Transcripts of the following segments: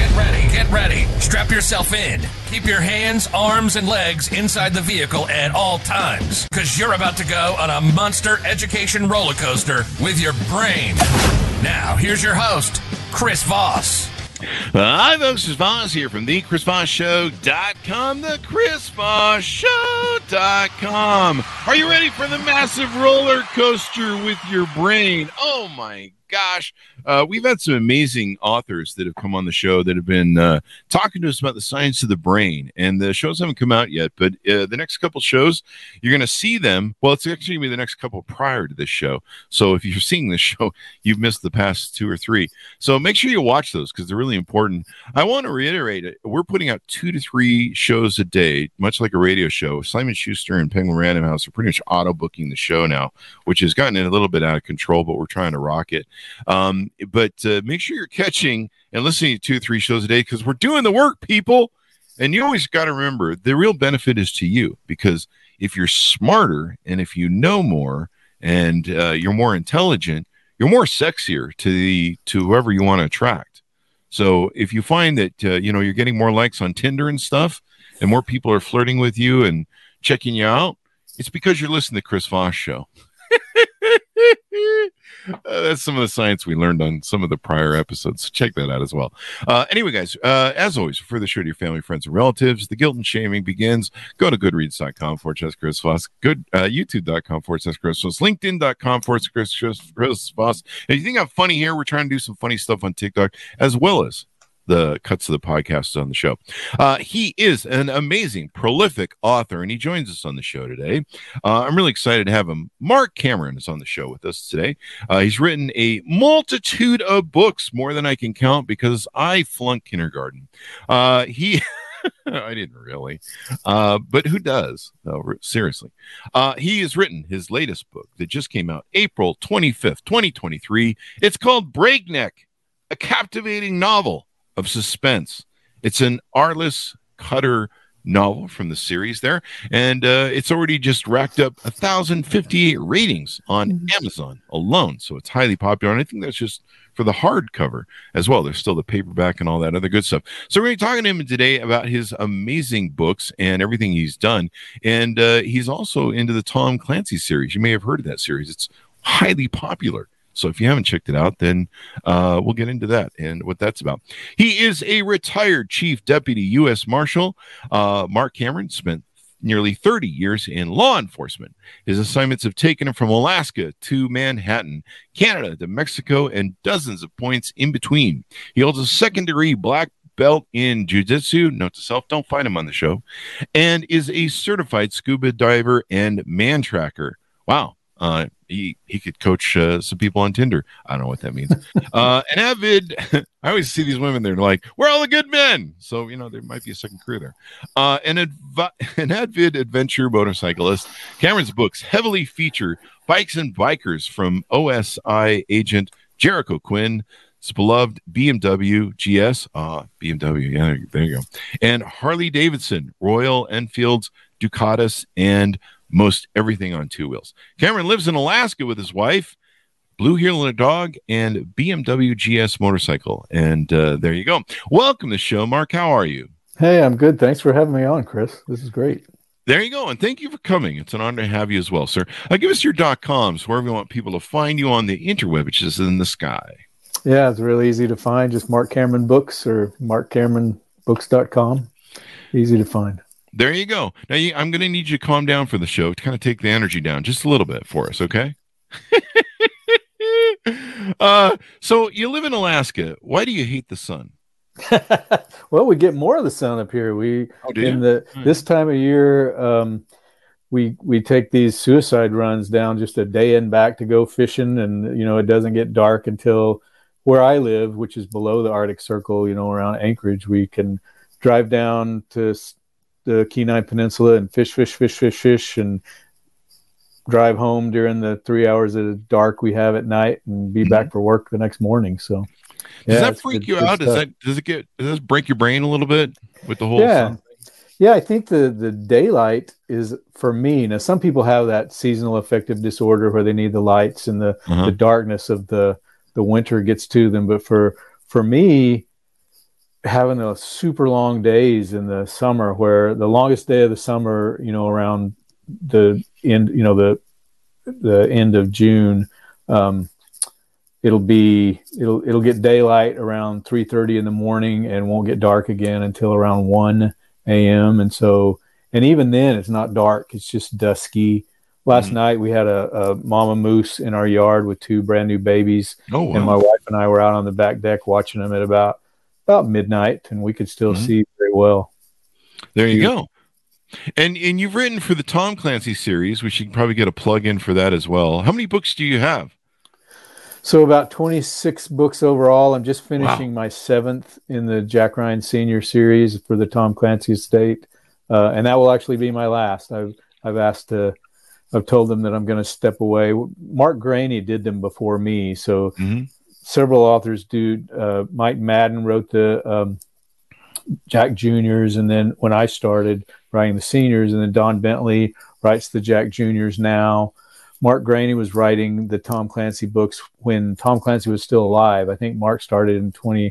Get ready, get ready. Strap yourself in. Keep your hands, arms, and legs inside the vehicle at all times, because you're about to go on a monster education roller coaster with your brain. Now, here's your host, Chris Voss. Hi, folks. Chris Voss here from the ChrisVossShow.com, the ChrisVossShow.com. Are you ready for the massive roller coaster with your brain? Oh, my gosh, uh, we've had some amazing authors that have come on the show that have been uh, talking to us about the science of the brain. And the shows haven't come out yet, but uh, the next couple shows, you're going to see them. Well, it's actually going to be the next couple prior to this show. So if you're seeing this show, you've missed the past two or three. So make sure you watch those because they're really important. I want to reiterate it. We're putting out two to three shows a day, much like a radio show. Simon Schuster and Penguin Random House are pretty much auto booking the show now, which has gotten a little bit out of control, but we're trying to rock it. Um, but uh, make sure you're catching and listening to two, three shows a day because we're doing the work, people. And you always got to remember the real benefit is to you because if you're smarter and if you know more and uh, you're more intelligent, you're more sexier to the to whoever you want to attract. So if you find that uh, you know you're getting more likes on Tinder and stuff, and more people are flirting with you and checking you out, it's because you're listening to Chris Voss show. Uh, that's some of the science we learned on some of the prior episodes. So check that out as well. Uh, anyway, guys, uh, as always, for the show to your family, friends, and relatives, the guilt and shaming begins. Go to goodreads.com forward slash Chris Voss, good, uh, youtube.com forward slash Chris Voss, linkedin.com forward slash Chris, Voss. And you think I'm funny here? We're trying to do some funny stuff on TikTok as well as the cuts of the podcast on the show. Uh, he is an amazing, prolific author, and he joins us on the show today. Uh, I'm really excited to have him. Marc Cameron is on the show with us today. Uh, he's written a multitude of books, more than I can count, because I flunked kindergarten. Uh, he. I didn't really. Uh, but who does? No, seriously. Uh, he has written his latest book that just came out April 25th, 2023. It's called Breakneck, a captivating novel of suspense. It's an Arliss Cutter novel from the series there, and uh, it's already just racked up 1,058 ratings on mm-hmm. Amazon alone. So it's highly popular, and I think that's just for the hardcover as well. There's still the paperback and all that other good stuff. So we're going to be talking to him today about his amazing books and everything he's done, and uh, he's also into the Tom Clancy series. You may have heard of that series. It's highly popular. So if you haven't checked it out, then uh, we'll get into that and what that's about. He is a retired chief deputy U.S. Marshal. Uh, Marc Cameron spent nearly 30 years in law enforcement. His assignments have taken him from Alaska to Manhattan, Canada to Mexico, and dozens of points in between. He holds a second degree black belt in jiu-jitsu note to self don't find him on the show and is a certified scuba diver and man tracker wow uh, he he could coach uh, some people on Tinder. I don't know what that means. uh, an avid, I always see these women. They're like, "We're all the good men." So you know there might be a second crew there. Uh, an adv- an avid adventure motorcyclist. Cameron's books heavily feature bikes and bikers from OSI agent Jericho Quinn. His beloved BMW GS, uh, BMW, yeah, there you go, and Harley Davidson, Royal Enfield's Ducatis, and most everything on two wheels. Cameron lives in Alaska with his wife, Blue Heeler dog, and BMW GS motorcycle. And uh, there you go. Welcome to the show, Marc. How are you? Hey, I'm good. Thanks for having me on, Chris. This is great. There you go. And thank you for coming. It's an honor to have you as well, sir. Uh, give us your dot coms, wherever you want people to find you on the interweb, which is in the sky. Yeah, it's really easy to find. Just Marc Cameron Books or marccameronbooks.com. Easy to find. There you go. Now you, I'm going to need you to calm down for the show to kind of take the energy down just a little bit for us, okay? uh, so you live in Alaska. Why do you hate the sun? well, we get more of the sun up here. We oh, in the hmm. this time of year, um, we we take these suicide runs down just a day and back to go fishing, and you know it doesn't get dark until where I live, which is below the Arctic Circle. You know, around Anchorage, we can drive down to the Kenai Peninsula and fish, fish, fish, fish, fish, and drive home during the three hours of dark we have at night and be mm-hmm. back for work the next morning. So, yeah, does that freak good, you out? Does that does it get does this break your brain a little bit with the whole? Yeah, yeah. I think the the daylight is for me. Now, some people have that seasonal affective disorder where they need the lights and the uh-huh. the darkness of the the winter gets to them. But for for me, having those super long days in the summer, where the longest day of the summer, you know, around the end, you know, the the end of June, um, it'll be it'll it'll get daylight around 3:30 in the morning and won't get dark again until around 1 a.m. And so, and even then, it's not dark; it's just dusky. Last mm-hmm. night we had a, a, mama moose in our yard with two brand new babies, oh, wow. and my wife and I were out on the back deck watching them at about about midnight, and we could still mm-hmm. see very well. There you go. And and you've written for the Tom Clancy series, which you can probably get a plug in for that as well. How many books do you have? So about 26 books overall. I'm just finishing wow. my seventh in the Jack Ryan Senior series for the Tom Clancy estate, uh, and that will actually be my last. I've I've asked to, I've told them that I'm going to step away. Mark Greaney did them before me, so mm-hmm. Several authors do. Uh, Mike Maden wrote the um, Jack Juniors, and then when I started writing the seniors, and then Don Bentley writes the Jack Juniors now. Mark Greaney was writing the Tom Clancy books when Tom Clancy was still alive. I think Mark started in 20,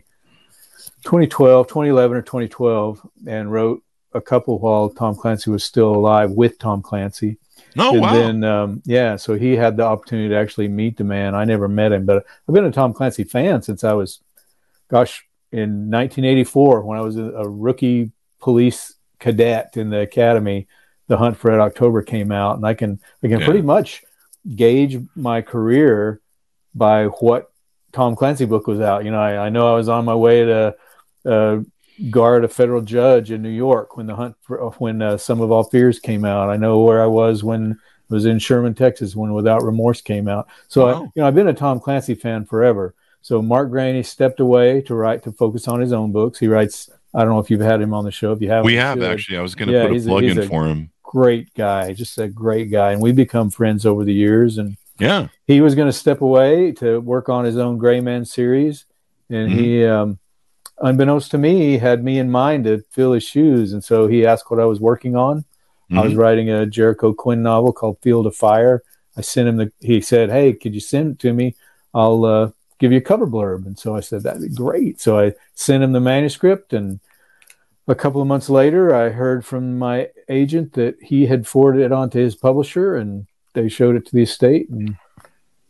2012, 2011 or 2012 and wrote a couple while Tom Clancy was still alive with Tom Clancy. Oh, and wow. Then, um, yeah, so he had the opportunity to actually meet the man. I never met him, but I've been a Tom Clancy fan since I was, gosh, in 1984 when I was a, a rookie police cadet in the academy. The Hunt for Red October came out, and I can I can yeah. pretty much gauge my career by what Tom Clancy book was out. You know, I, I know I was on my way to uh, guard a federal judge in New York when the hunt for, when uh, Sum of All Fears came out. I know where I was when I was in Sherman, Texas when Without Remorse came out. So wow. I, you know, I've been a Tom Clancy fan forever. So Mark Greaney stepped away to write to focus on his own books. He writes. I don't know if you've had him on the show. If you have, we have actually. I was going to yeah, put a plug a, in for him great guy, just a great guy, and we've become friends over the years. And yeah, he was going to step away to work on his own Gray Man series, and mm-hmm. he, um, unbeknownst to me, had me in mind to fill his shoes, and so he asked what I was working on. Mm-hmm. I was mm-hmm. writing a Jericho Quinn novel called Field of Fire. I sent him the. He said, "Hey, could you send it to me? I'll uh, give you a cover blurb." And so I said, "That'd be great." So I sent him the manuscript and a couple of months later, I heard from my agent that he had forwarded it on to his publisher, and they showed it to the estate and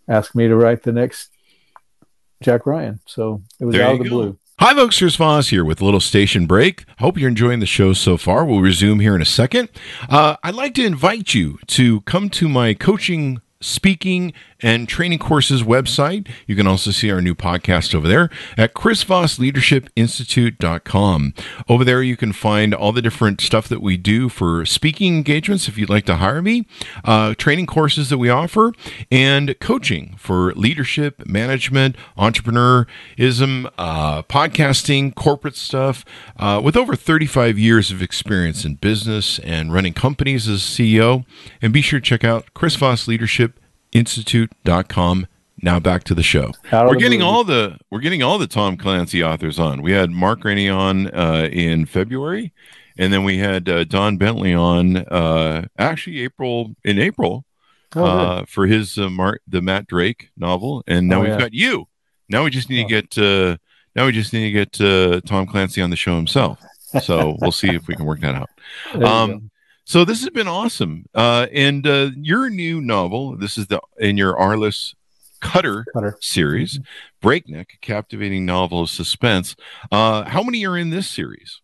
asked me to write the next Jack Ryan. So it was there out of the go. blue. Hi, folks. Chris Voss here with a little station break. Hope you're enjoying the show so far. We'll resume here in a second. Uh, I'd like to invite you to come to my coaching speaking and training courses website. You can also see our new podcast over there at chrisvossleadershipinstitute.com. Over there, you can find all the different stuff that we do for speaking engagements if you'd like to hire me, uh, training courses that we offer, and coaching for leadership, management, entrepreneurism, uh, podcasting, corporate stuff. Uh, with over 35 years of experience in business and running companies as CEO. And be sure to check out Chris Voss Leadership institute.com. Now back to the show. We're getting all the we're getting all the Tom Clancy authors on. We had Mark Greaney on uh, in February, and then we had uh, Don Bentley on uh, actually April in April oh, uh, for his uh, Mark the Matt Drake novel, and now oh, we've yeah. got you. Now we just need to oh. get uh, now we just need to get Tom Clancy on the show himself. So we'll see if we can work that out. Um, so this has been awesome. Uh, and uh, your new novel, this is the in your Arliss Cutter, Cutter. series, mm-hmm. Breakneck, captivating novel of suspense. Uh, how many are in this series?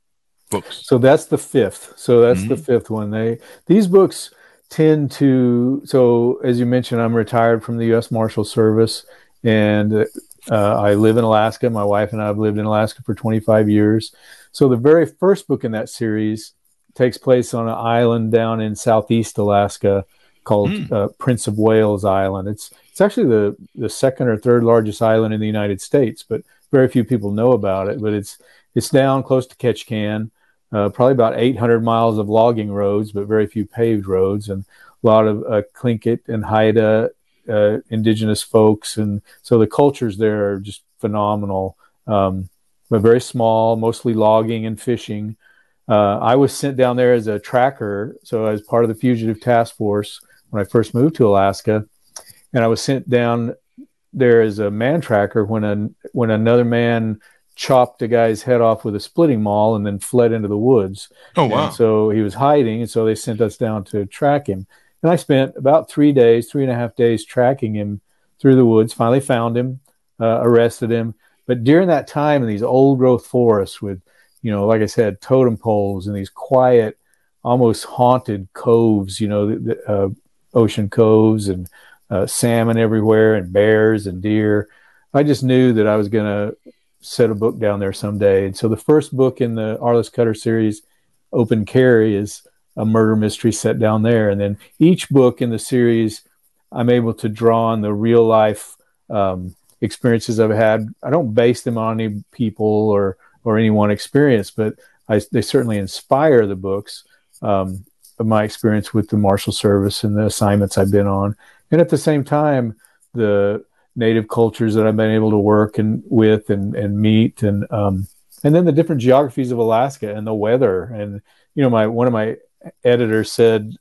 Books. So that's the fifth. So that's mm-hmm. the fifth one. They these books tend to. So as you mentioned, I'm retired from the U.S. Marshal Service, and uh, I live in Alaska. My wife and I have lived in Alaska for 25 years. So the very first book in that series takes place on an island down in southeast Alaska called mm. uh, Prince of Wales Island. It's it's actually the the second or third largest island in the United States, but very few people know about it. But it's it's down close to Ketchikan, uh, probably about 800 miles of logging roads, but very few paved roads, and a lot of uh, Tlingit and Haida uh, indigenous folks, and so the cultures there are just phenomenal. Um, but very small, mostly logging and fishing. Uh, I was sent down there as a tracker, so as part of the fugitive task force when I first moved to Alaska, and I was sent down there as a man tracker when a when another man chopped a guy's head off with a splitting maul and then fled into the woods. Oh wow! And so he was hiding, and so they sent us down to track him. And I spent about three days, three and a half days tracking him through the woods. Finally found him, uh, arrested him. But during that time in these old growth forests with, you know, like I said, totem poles and these quiet, almost haunted coves, you know, the, the, uh, ocean coves and uh, salmon everywhere and bears and deer. I just knew that I was going to set a book down there someday. And so the first book in the Arliss Cutter series, Open Carry, is a murder mystery set down there. And then each book in the series, I'm able to draw on the real life um, experiences I've had. I don't base them on any people or or any one experience, but I, they certainly inspire the books um, my experience with the Marshal Service and the assignments I've been on, and at the same time, the native cultures that I've been able to work and with and and meet and um, and then the different geographies of Alaska and the weather and you know my one of my editors said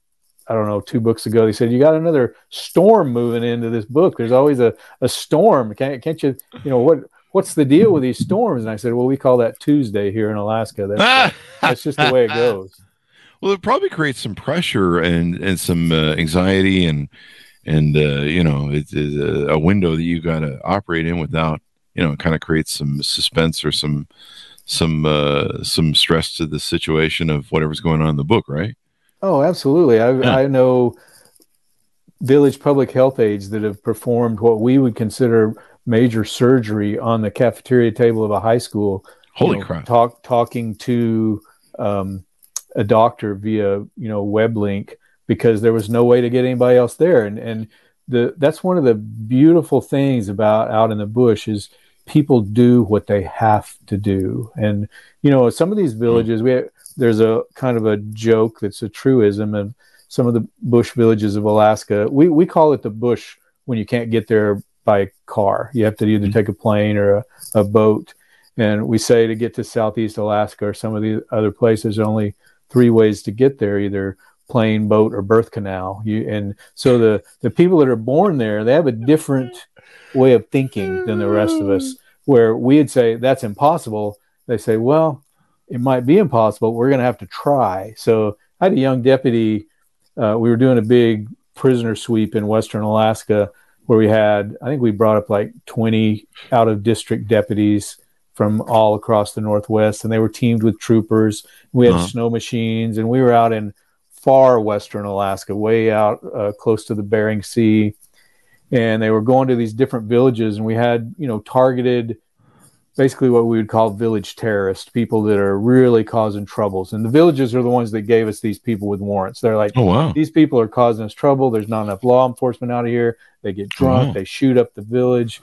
I don't know, two books ago, they said, you got another storm moving into this book. There's always a, a storm. Can't, can't you, you know, what, what's the deal with these storms? And I said, well, we call that Tuesday here in Alaska. That's, that's just the way it goes. Well, it probably creates some pressure and, and some uh, anxiety and, and, uh, you know, it's, it's a window that you got to operate in without, you know, it kind of creates some suspense or some, some, uh, some stress to the situation of whatever's going on in the book, right? Oh, absolutely. I, yeah. I know village public health aides that have performed what we would consider major surgery on the cafeteria table of a high school. Holy you know, crap! Talk talking to um, a doctor via you know web link because there was no way to get anybody else there, and and the that's one of the beautiful things about out in the bush is people do what they have to do, and you know some of these villages we. Have, there's a kind of a joke that's a truism of some of the bush villages of Alaska. We we call it the bush when you can't get there by car. You have to either mm-hmm. take a plane or a, a boat. And we say to get to Southeast Alaska or some of the other places, only three ways to get there: either plane, boat, or birth canal. You and so the the people that are born there, they have a different way of thinking than the rest of us. Where we'd say that's impossible, they say, well, it might be impossible. We're going to have to try. So I had a young deputy. Uh, we were doing a big prisoner sweep in Western Alaska where we had, I think we brought up like 20 out of district deputies from all across the Northwest, and they were teamed with troopers. We had uh-huh. snow machines, and we were out in far Western Alaska, way out uh, close to the Bering Sea. And they were going to these different villages, and we had, you know, targeted basically what we would call village terrorists, people that are really causing troubles. And the villages are the ones that gave us these people with warrants. They're like, oh, wow. these people are causing us trouble. There's not enough law enforcement out of here. They get oh, drunk, wow. they shoot up the village,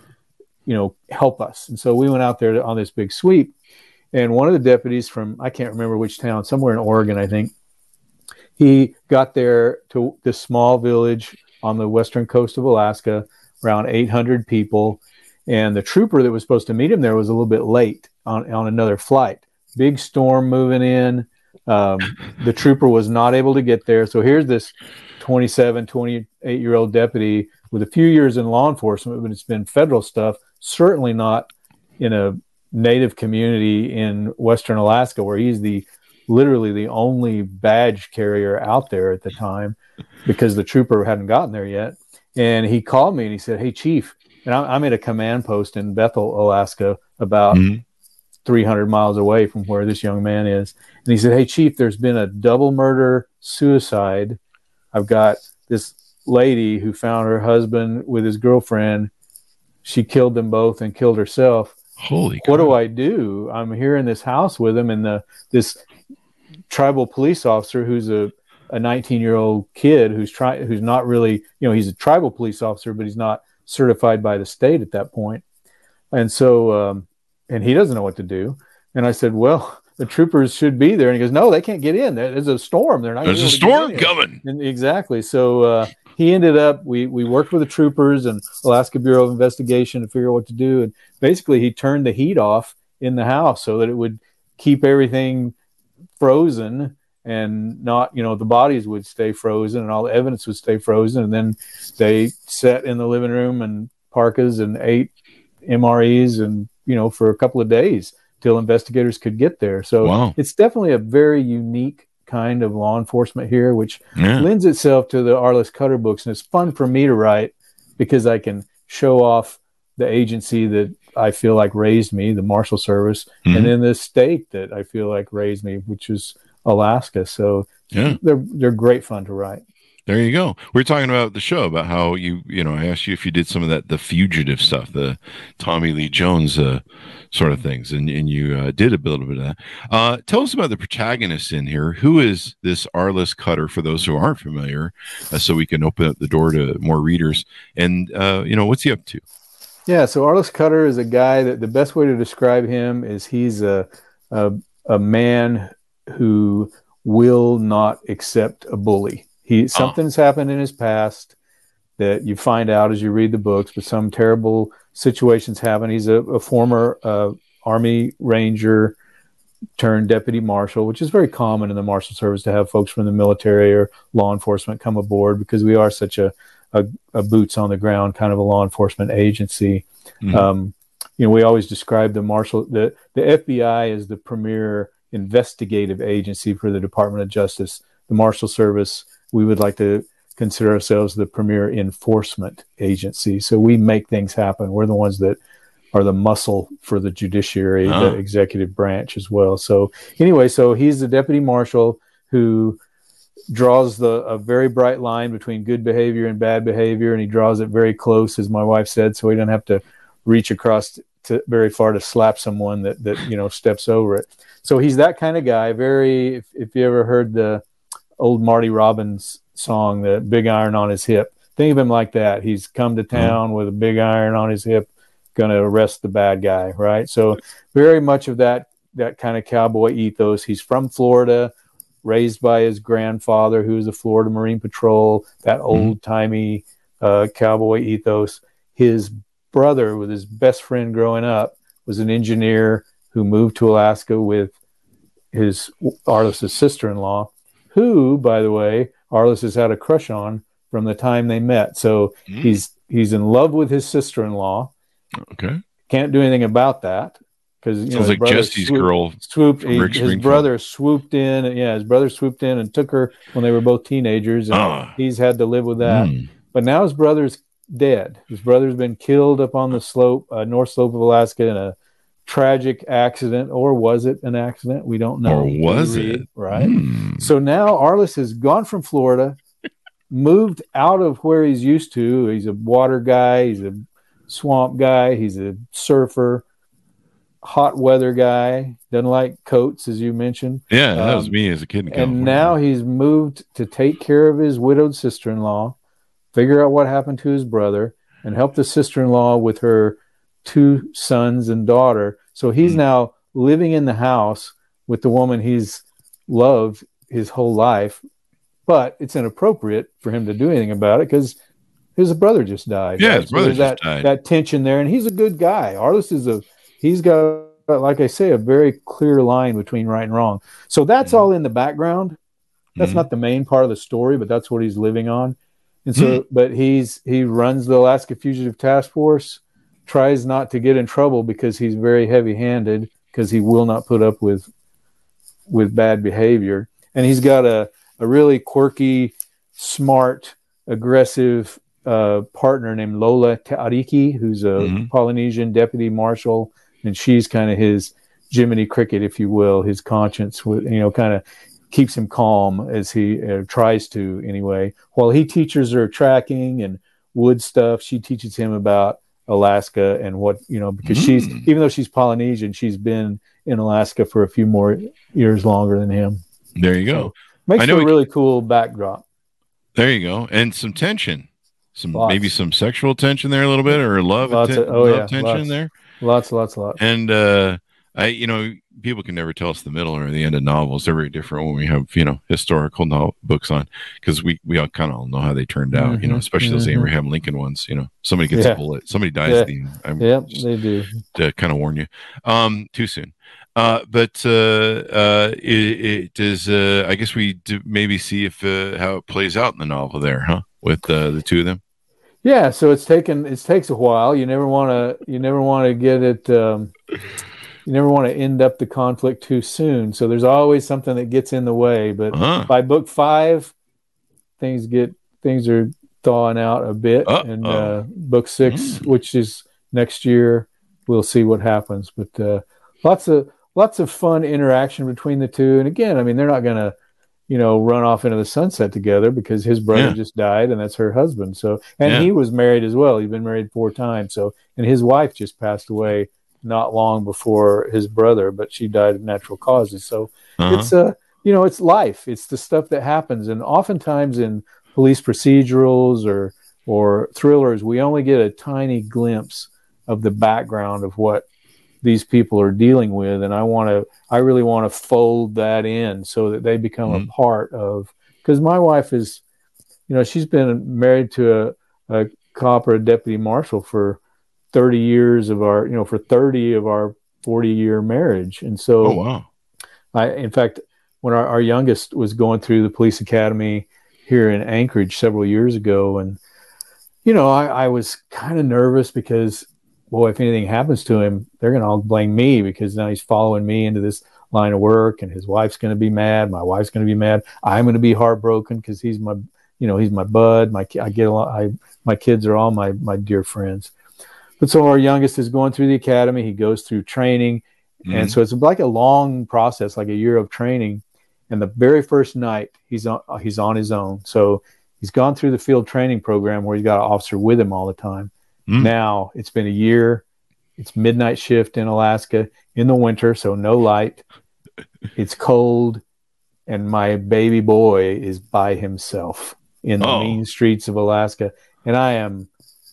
you know, help us. And so we went out there on this big sweep. And one of the deputies from, I can't remember which town, somewhere in Oregon, I think, he got there to this small village on the western coast of Alaska, around 800 people and the trooper that was supposed to meet him there was a little bit late on, on another flight. Big storm moving in. Um, the trooper was not able to get there. So here's this 27, 28 year old deputy with a few years in law enforcement, but it's been federal stuff, certainly not in a native community in Western Alaska where he's the literally the only badge carrier out there at the time because the trooper hadn't gotten there yet. And he called me and he said, Hey, Chief, and I'm at a command post in Bethel, Alaska, about mm-hmm. 300 miles away from where this young man is. And he said, Hey, Chief, there's been a double murder suicide. I've got this lady who found her husband with his girlfriend. She killed them both and killed herself. Holy what God. do I do? I'm here in this house with him, and the this tribal police officer who's a a 19 year old kid who's trying who's not really you know he's a tribal police officer but he's not certified by the state at that point. And so, um, and he doesn't know what to do. And I said, well, the troopers should be there. And he goes, no, they can't get in. There's a storm. They're not. There's a storm coming. And exactly. So uh, he ended up. We we worked with the troopers and Alaska Bureau of Investigation to figure out what to do. And basically, he turned the heat off in the house so that it would keep everything frozen and not you know the bodies would stay frozen and all the evidence would stay frozen and then they sat in the living room and parkas and ate mres and you know for a couple of days till investigators could get there. So wow. it's definitely a very unique kind of law enforcement here, which yeah. lends itself to the Arliss Cutter books. And it's fun for me to write because I can show off the agency that I feel like raised me, the Marshal Service, mm-hmm. and then the state that I feel like raised me, which is Alaska. So yeah. they're they're great fun to write. There you go. We are talking about the show about how you, you know, I asked you if you did some of that, the fugitive stuff, the Tommy Lee Jones uh, sort of things, and, and you uh, did a little bit of that. Uh, tell us about the protagonist in here. Who is this Arliss Cutter for those who aren't familiar, uh, so we can open up the door to more readers? And, uh, you know, what's he up to? Yeah, so Arliss Cutter is a guy that the best way to describe him is he's a, a, a man who will not accept a bully he something's oh. happened in his past that you find out as you read the books, but some terrible situations happen. He's a, a former uh, Army Ranger turned deputy marshal, which is very common in the marshal service to have folks from the military or law enforcement come aboard because we are such a, a, a boots on the ground kind of a law enforcement agency. Mm-hmm. Um, you know, we always describe the marshal the the FBI as the premier investigative agency for the Department of Justice. The Marshal Service we would like to consider ourselves the premier enforcement agency. So we make things happen. We're the ones that are the muscle for the judiciary, oh. the executive branch as well. So anyway, so he's the deputy marshal who draws the a very bright line between good behavior and bad behavior, and he draws it very close, as my wife said, so he doesn't have to reach across to very far to slap someone that that you know steps over it. So he's that kind of guy. Very. If, if you ever heard the old Marty Robbins song, the big iron on his hip. Think of him like that. He's come to town mm-hmm. with a big iron on his hip, going to arrest the bad guy, right? So very much of that that kind of cowboy ethos. He's from Florida, raised by his grandfather, who was a Florida Marine Patrol. That mm-hmm. old timey uh, cowboy ethos. His brother, with his best friend growing up, was an engineer who moved to Alaska with his Arliss's sister-in-law who, by the way, Arliss has had a crush on from the time they met. So mm. he's he's in love with his sister in law. Okay. Can't do anything about that because you Sounds know, like Jesse's swooped, girl swooped. He, his brother swooped in. Yeah, his brother swooped in and took her when they were both teenagers, and uh, he's had to live with that. Mm. But now his brother's dead. His brother's been killed up on the slope, uh, north slope of Alaska, in a tragic accident, or was it an accident? We don't know. Or was it? Right. Mm. So now Arliss has gone from Florida, moved out of where he's used to. He's a water guy, he's a swamp guy, he's a surfer, hot weather guy, doesn't like coats, as you mentioned. Yeah, that um, was me as a kid. and now he's moved to take care of his widowed sister in law, figure out what happened to his brother, and help the sister in law with her two sons and daughter. So he's mm. now living in the house with the woman he's loved his whole life, but it's inappropriate for him to do anything about it because his brother just died. Yeah, right? his brother so that, died. That tension there, and he's a good guy. Arliss is a he's got like I say a very clear line between right and wrong. So that's mm. all in the background. That's mm. not the main part of the story, but that's what he's living on. And so, mm. but he's he runs the Alaska Fugitive Task Force tries not to get in trouble because he's very heavy-handed because he will not put up with with bad behavior and he's got a, a really quirky smart aggressive uh, partner named lola Teariki, who's a mm-hmm. polynesian deputy marshal and she's kind of his jiminy cricket if you will his conscience With you know kind of keeps him calm as he uh, tries to anyway while he teaches her tracking and wood stuff she teaches him about Alaska and what you know because mm. she's even though she's Polynesian, she's been in Alaska for a few more years longer than him. There you go. So, makes for a really cool backdrop. There you go, and some tension, some lots. maybe some sexual tension there a little bit, or love, lots of, oh love yeah, tension lots, there. Lots, lots, lots. And uh, I, you know, people can never tell us the middle or the end of novels. They're very different when we have, you know, historical no- books on because we, we all kind of all know how they turned out, mm-hmm. you know, mm-hmm. especially mm-hmm. those Abraham Lincoln ones, you know, somebody gets yeah. a bullet, somebody dies. Yeah. The, I'm yep, they do. To kind of warn you. Um, too soon. Uh, but uh, uh, it, it is. Uh, I guess we maybe see if uh, how it plays out in the novel there, huh? With uh, the two of them. Yeah, so it's taken. It takes a while. You never want to. You never want to get it. Um, you never want to end up the conflict too soon. So there's always something that gets in the way. But uh-huh. by book five, things get things are thawing out a bit. Uh-oh. And uh, book six, mm. which is next year, we'll see what happens. But uh, lots of lots of fun interaction between the two. And again, I mean, they're not going to you know run off into the sunset together because his brother yeah. just died and that's her husband. So and yeah. he was married as well. He'd been married four times. So and his wife just passed away not long before his brother, but she died of natural causes. So uh-huh. it's a uh, you know it's life. It's the stuff that happens, and oftentimes in police procedurals or or thrillers, we only get a tiny glimpse of the background of what these people are dealing with, and I want to I really want to fold that in so that they become mm-hmm. a part of. Because my wife is, you know, she's been married to a, a cop or a deputy marshal for 30 years of our, you know, for 30 of our 40 year marriage. And so, oh, wow. I, in fact, when our, our youngest was going through the police academy here in Anchorage several years ago, and, you know, I, I was kind of nervous because, well, if anything happens to him, they're going to all blame me because now he's following me into this line of work and his wife's going to be mad. My wife's going to be mad. I'm going to be heartbroken because he's my, you know, he's my bud. My, I get a lot, I, my kids are all my, my dear friends. But so our youngest is going through the academy. He goes through training. Mm-hmm. And so it's like a long process, like a year of training. And the very first night he's on, he's on his own. So he's gone through the field training program where he's got an officer with him all the time. Mm-hmm. Now it's been a year. It's midnight shift in Alaska in the winter, so no light. it's cold, and my baby boy is by himself in the oh. mean streets of Alaska, and I am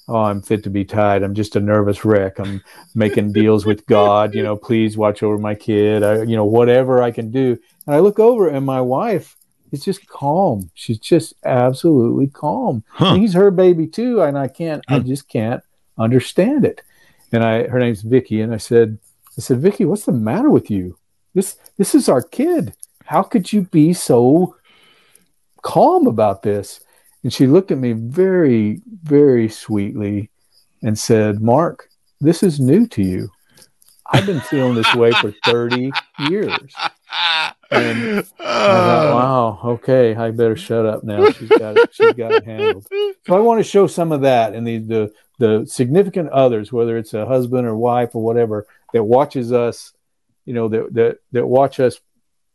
oh, I'm fit to be tied. I'm just a nervous wreck. I'm making deals with God, you know, please watch over my kid. I, you know, whatever I can do. And I look over and my wife is just calm. She's just absolutely calm. Huh. he's her baby too. And I can't, I hmm. just can't understand it. And I, her name's Vicky. And I said, I said, Vicky, what's the matter with you? This, this is our kid. How could you be so calm about this? And she looked at me very, very sweetly and said, Marc, this is new to you. I've been feeling this way for 30 years. And I thought, wow, okay, I better shut up now. She's got it, she's got it handled. So I want to show some of that and the, the the significant others, whether it's a husband or wife or whatever, that watches us, you know, that that that watch us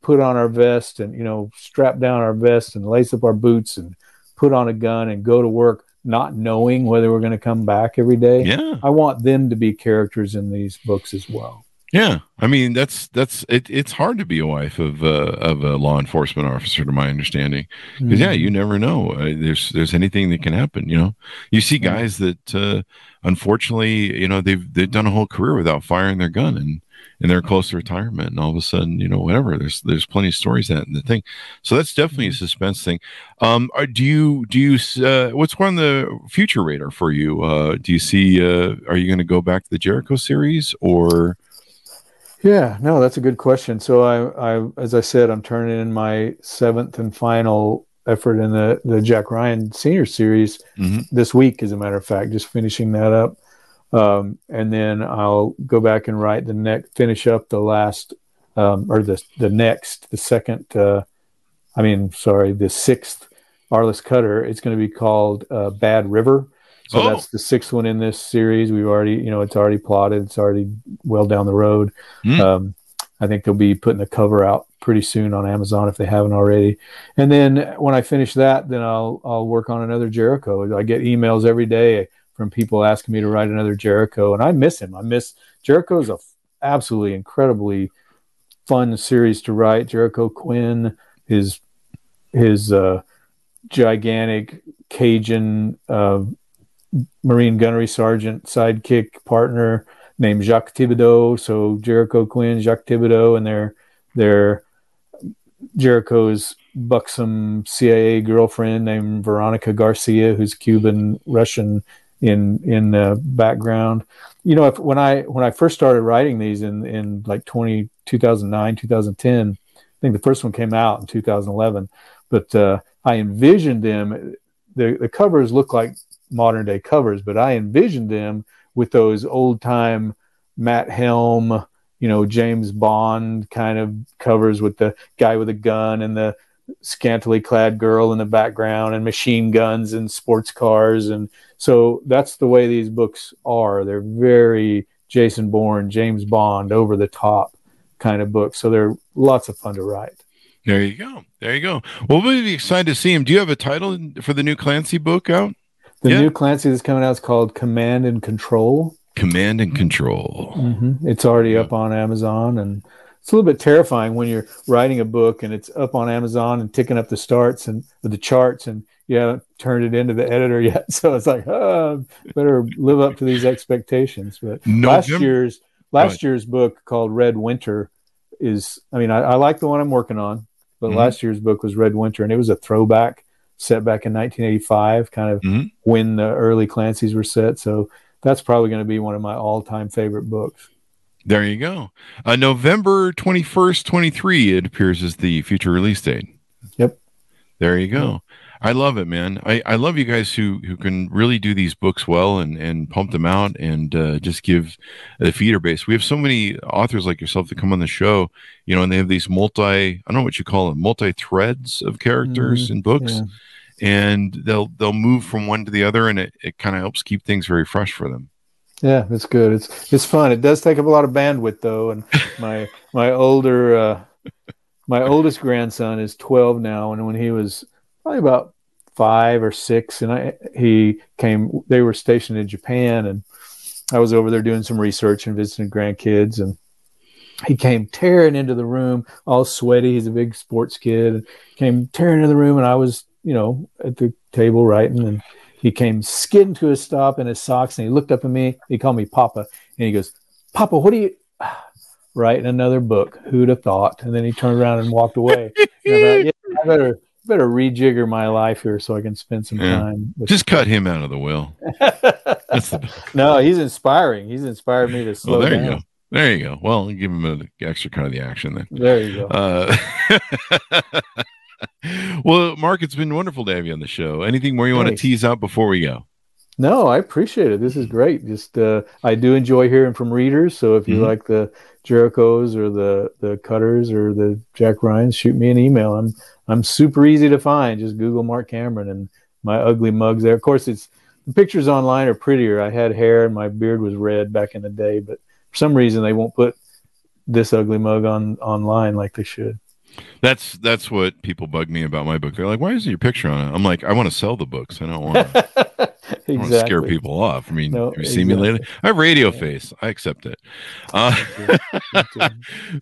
put on our vest and you know strap down our vest and lace up our boots and put on a gun and go to work not knowing whether we're going to come back every day. Yeah. I want them to be characters in these books as well. Yeah, I mean that's that's it, it's hard to be a wife of uh, of a law enforcement officer, to my understanding, because mm-hmm. yeah, you never know. Uh, there's there's anything that can happen. You know, you see guys that uh, unfortunately, you know, they've they've done a whole career without firing their gun, and and they're close to retirement and all of a sudden you know whatever there's there's plenty of stories that in the thing. So that's definitely a mm-hmm. suspense thing. Um are, do you do you uh, what's on the future radar for you? Uh do you see uh are you going to go back to the jericho series or? Yeah no that's a good question. So i i as i said i'm turning in my seventh and final effort in the the jack ryan senior series mm-hmm. this week as a matter of fact just finishing that up um, and then I'll go back and write the next, finish up the last, um, or the the next, the second. Uh, I mean, sorry, the sixth Arliss Cutter. It's going to be called uh, Bad River. So oh. that's the sixth one in this series. We've already, you know, it's already plotted. It's already well down the road. Mm. Um, I think they'll be putting the cover out pretty soon on Amazon if they haven't already. And then when I finish that, then I'll I'll work on another Jericho. I get emails every day from people asking me to write another Jericho, and I miss him. I miss Jericho is a f- absolutely incredibly fun series to write. Jericho Quinn, his his uh, gigantic Cajun uh, Marine gunnery sergeant sidekick partner, named Jacques Thibodeau. So Jericho Quinn, Jacques Thibodeau, and their their Jericho's buxom CIA girlfriend named Veronica Garcia, who's Cuban Russian in in the background. You know, if, when I when I first started writing these in in like 20, 2009, 2010, I think the first one came out in 2011, but uh, I envisioned them. The the covers look like modern day covers, but I envisioned them with those old time Matt Helm, you know, James Bond kind of covers with the guy with a gun and the scantily clad girl in the background and machine guns and sports cars and so that's the way these books are. They're very jason bourne james bond over the top kind of books. So they're lots of fun to write. There you go. There you go. Well we'll be excited to see him. Do you have a title for the new clancy book out? The yeah. new clancy that's coming out is called command and control. Command and control. Mm-hmm. it's already yeah. up on amazon and it's a little bit terrifying when you're writing a book and it's up on Amazon and ticking up the starts and the charts and you haven't turned it into the editor yet. So it's like, oh, better live up to these expectations. But November. last year's last year's book called Red Winter is, I mean, I, I like the one I'm working on, but mm-hmm. last year's book was Red Winter and it was a throwback set back in 1985, kind of mm-hmm. when the early Clancy's were set. So that's probably going to be one of my all time favorite books. There you go. Uh, November 21st, 23, it appears as the future release date. Yep. There you go. I love it, man. I, I love you guys who, who can really do these books well and, and pump them out and uh, just give the feeder base. We have so many authors like yourself that come on the show, you know, and they have these multi, I don't know what you call them, multi threads of characters mm-hmm. books. Yeah. And they'll they'll move from one to the other, and it, it kind of helps keep things very fresh for them. Yeah, it's good. It's it's fun. It does take up a lot of bandwidth though, and my my older uh, my oldest grandson is 12 now, and when he was probably about five or six, and I he came. They were stationed in Japan, and I was over there doing some research and visiting grandkids, and he came tearing into the room, all sweaty. He's a big sports kid. and Came tearing into the room, and I was, you know, at the table writing, and he came skidding to a stop in his socks and he looked up at me. He called me Papa and he goes, Papa, what are you writing another book? Who'd have thought? And then he turned around and walked away. and I, thought, yeah, I better better rejigger my life here so I can spend some yeah. time. Just cut him out of the will. the no, he's inspiring. He's inspired me to slow well, there down. You go. There you go. Well, give him an extra kind of the action then. There you go. Uh, well, Marc, it's been wonderful to have you on the show. Anything more you want to tease out before we go? No, I appreciate it. This is great. Just uh, I do enjoy hearing from readers. So if you mm-hmm. like the Jerichos or the the Cutters or the Jack Ryans, shoot me an email. I'm I'm super easy to find. Just Google Marc Cameron and my ugly mugs there. Of course, it's the pictures online are prettier. I had hair and my beard was red back in the day, but for some reason they won't put this ugly mug on online like they should. That's that's what people bug me about my book. They're like, "Why isn't your picture on it?" I'm like, "I want to sell the books. I don't want to, exactly. scare people off." I mean, no, have you exactly. seen me lately? I have radio yeah. face. I accept it. Uh,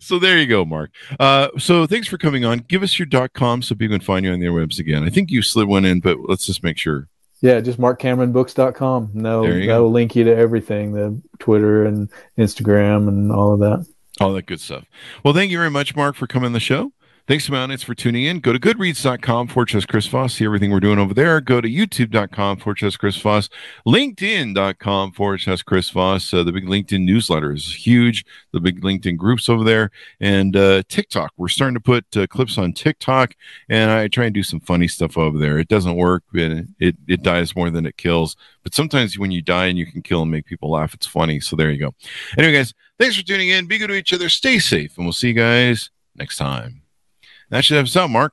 so there you go, Marc. Uh, so thanks for coming on. Give us your dot com so people can find you on the webs again. I think you slid one in, but let's just make sure. Yeah, just marccameronbooks.com. No, that'll go. link you to everything the Twitter and Instagram and all of that. All that good stuff. Well, thank you very much, Marc, for coming on the show. Thanks to my for tuning in. Go to goodreads.com slash Chris Voss. See everything we're doing over there. Go to youtube.com slash Chris Voss. LinkedIn.com slash Chris Voss. Uh, the big LinkedIn newsletter is huge. The big LinkedIn groups over there. And uh, TikTok. We're starting to put uh, clips on TikTok. And I try and do some funny stuff over there. It doesn't work. It, it, it dies more than it kills. But sometimes when you die and you can kill and make people laugh, it's funny. So there you go. Anyway, guys, thanks for tuning in. Be good to each other. Stay safe. And we'll see you guys next time. That should have out, Marc.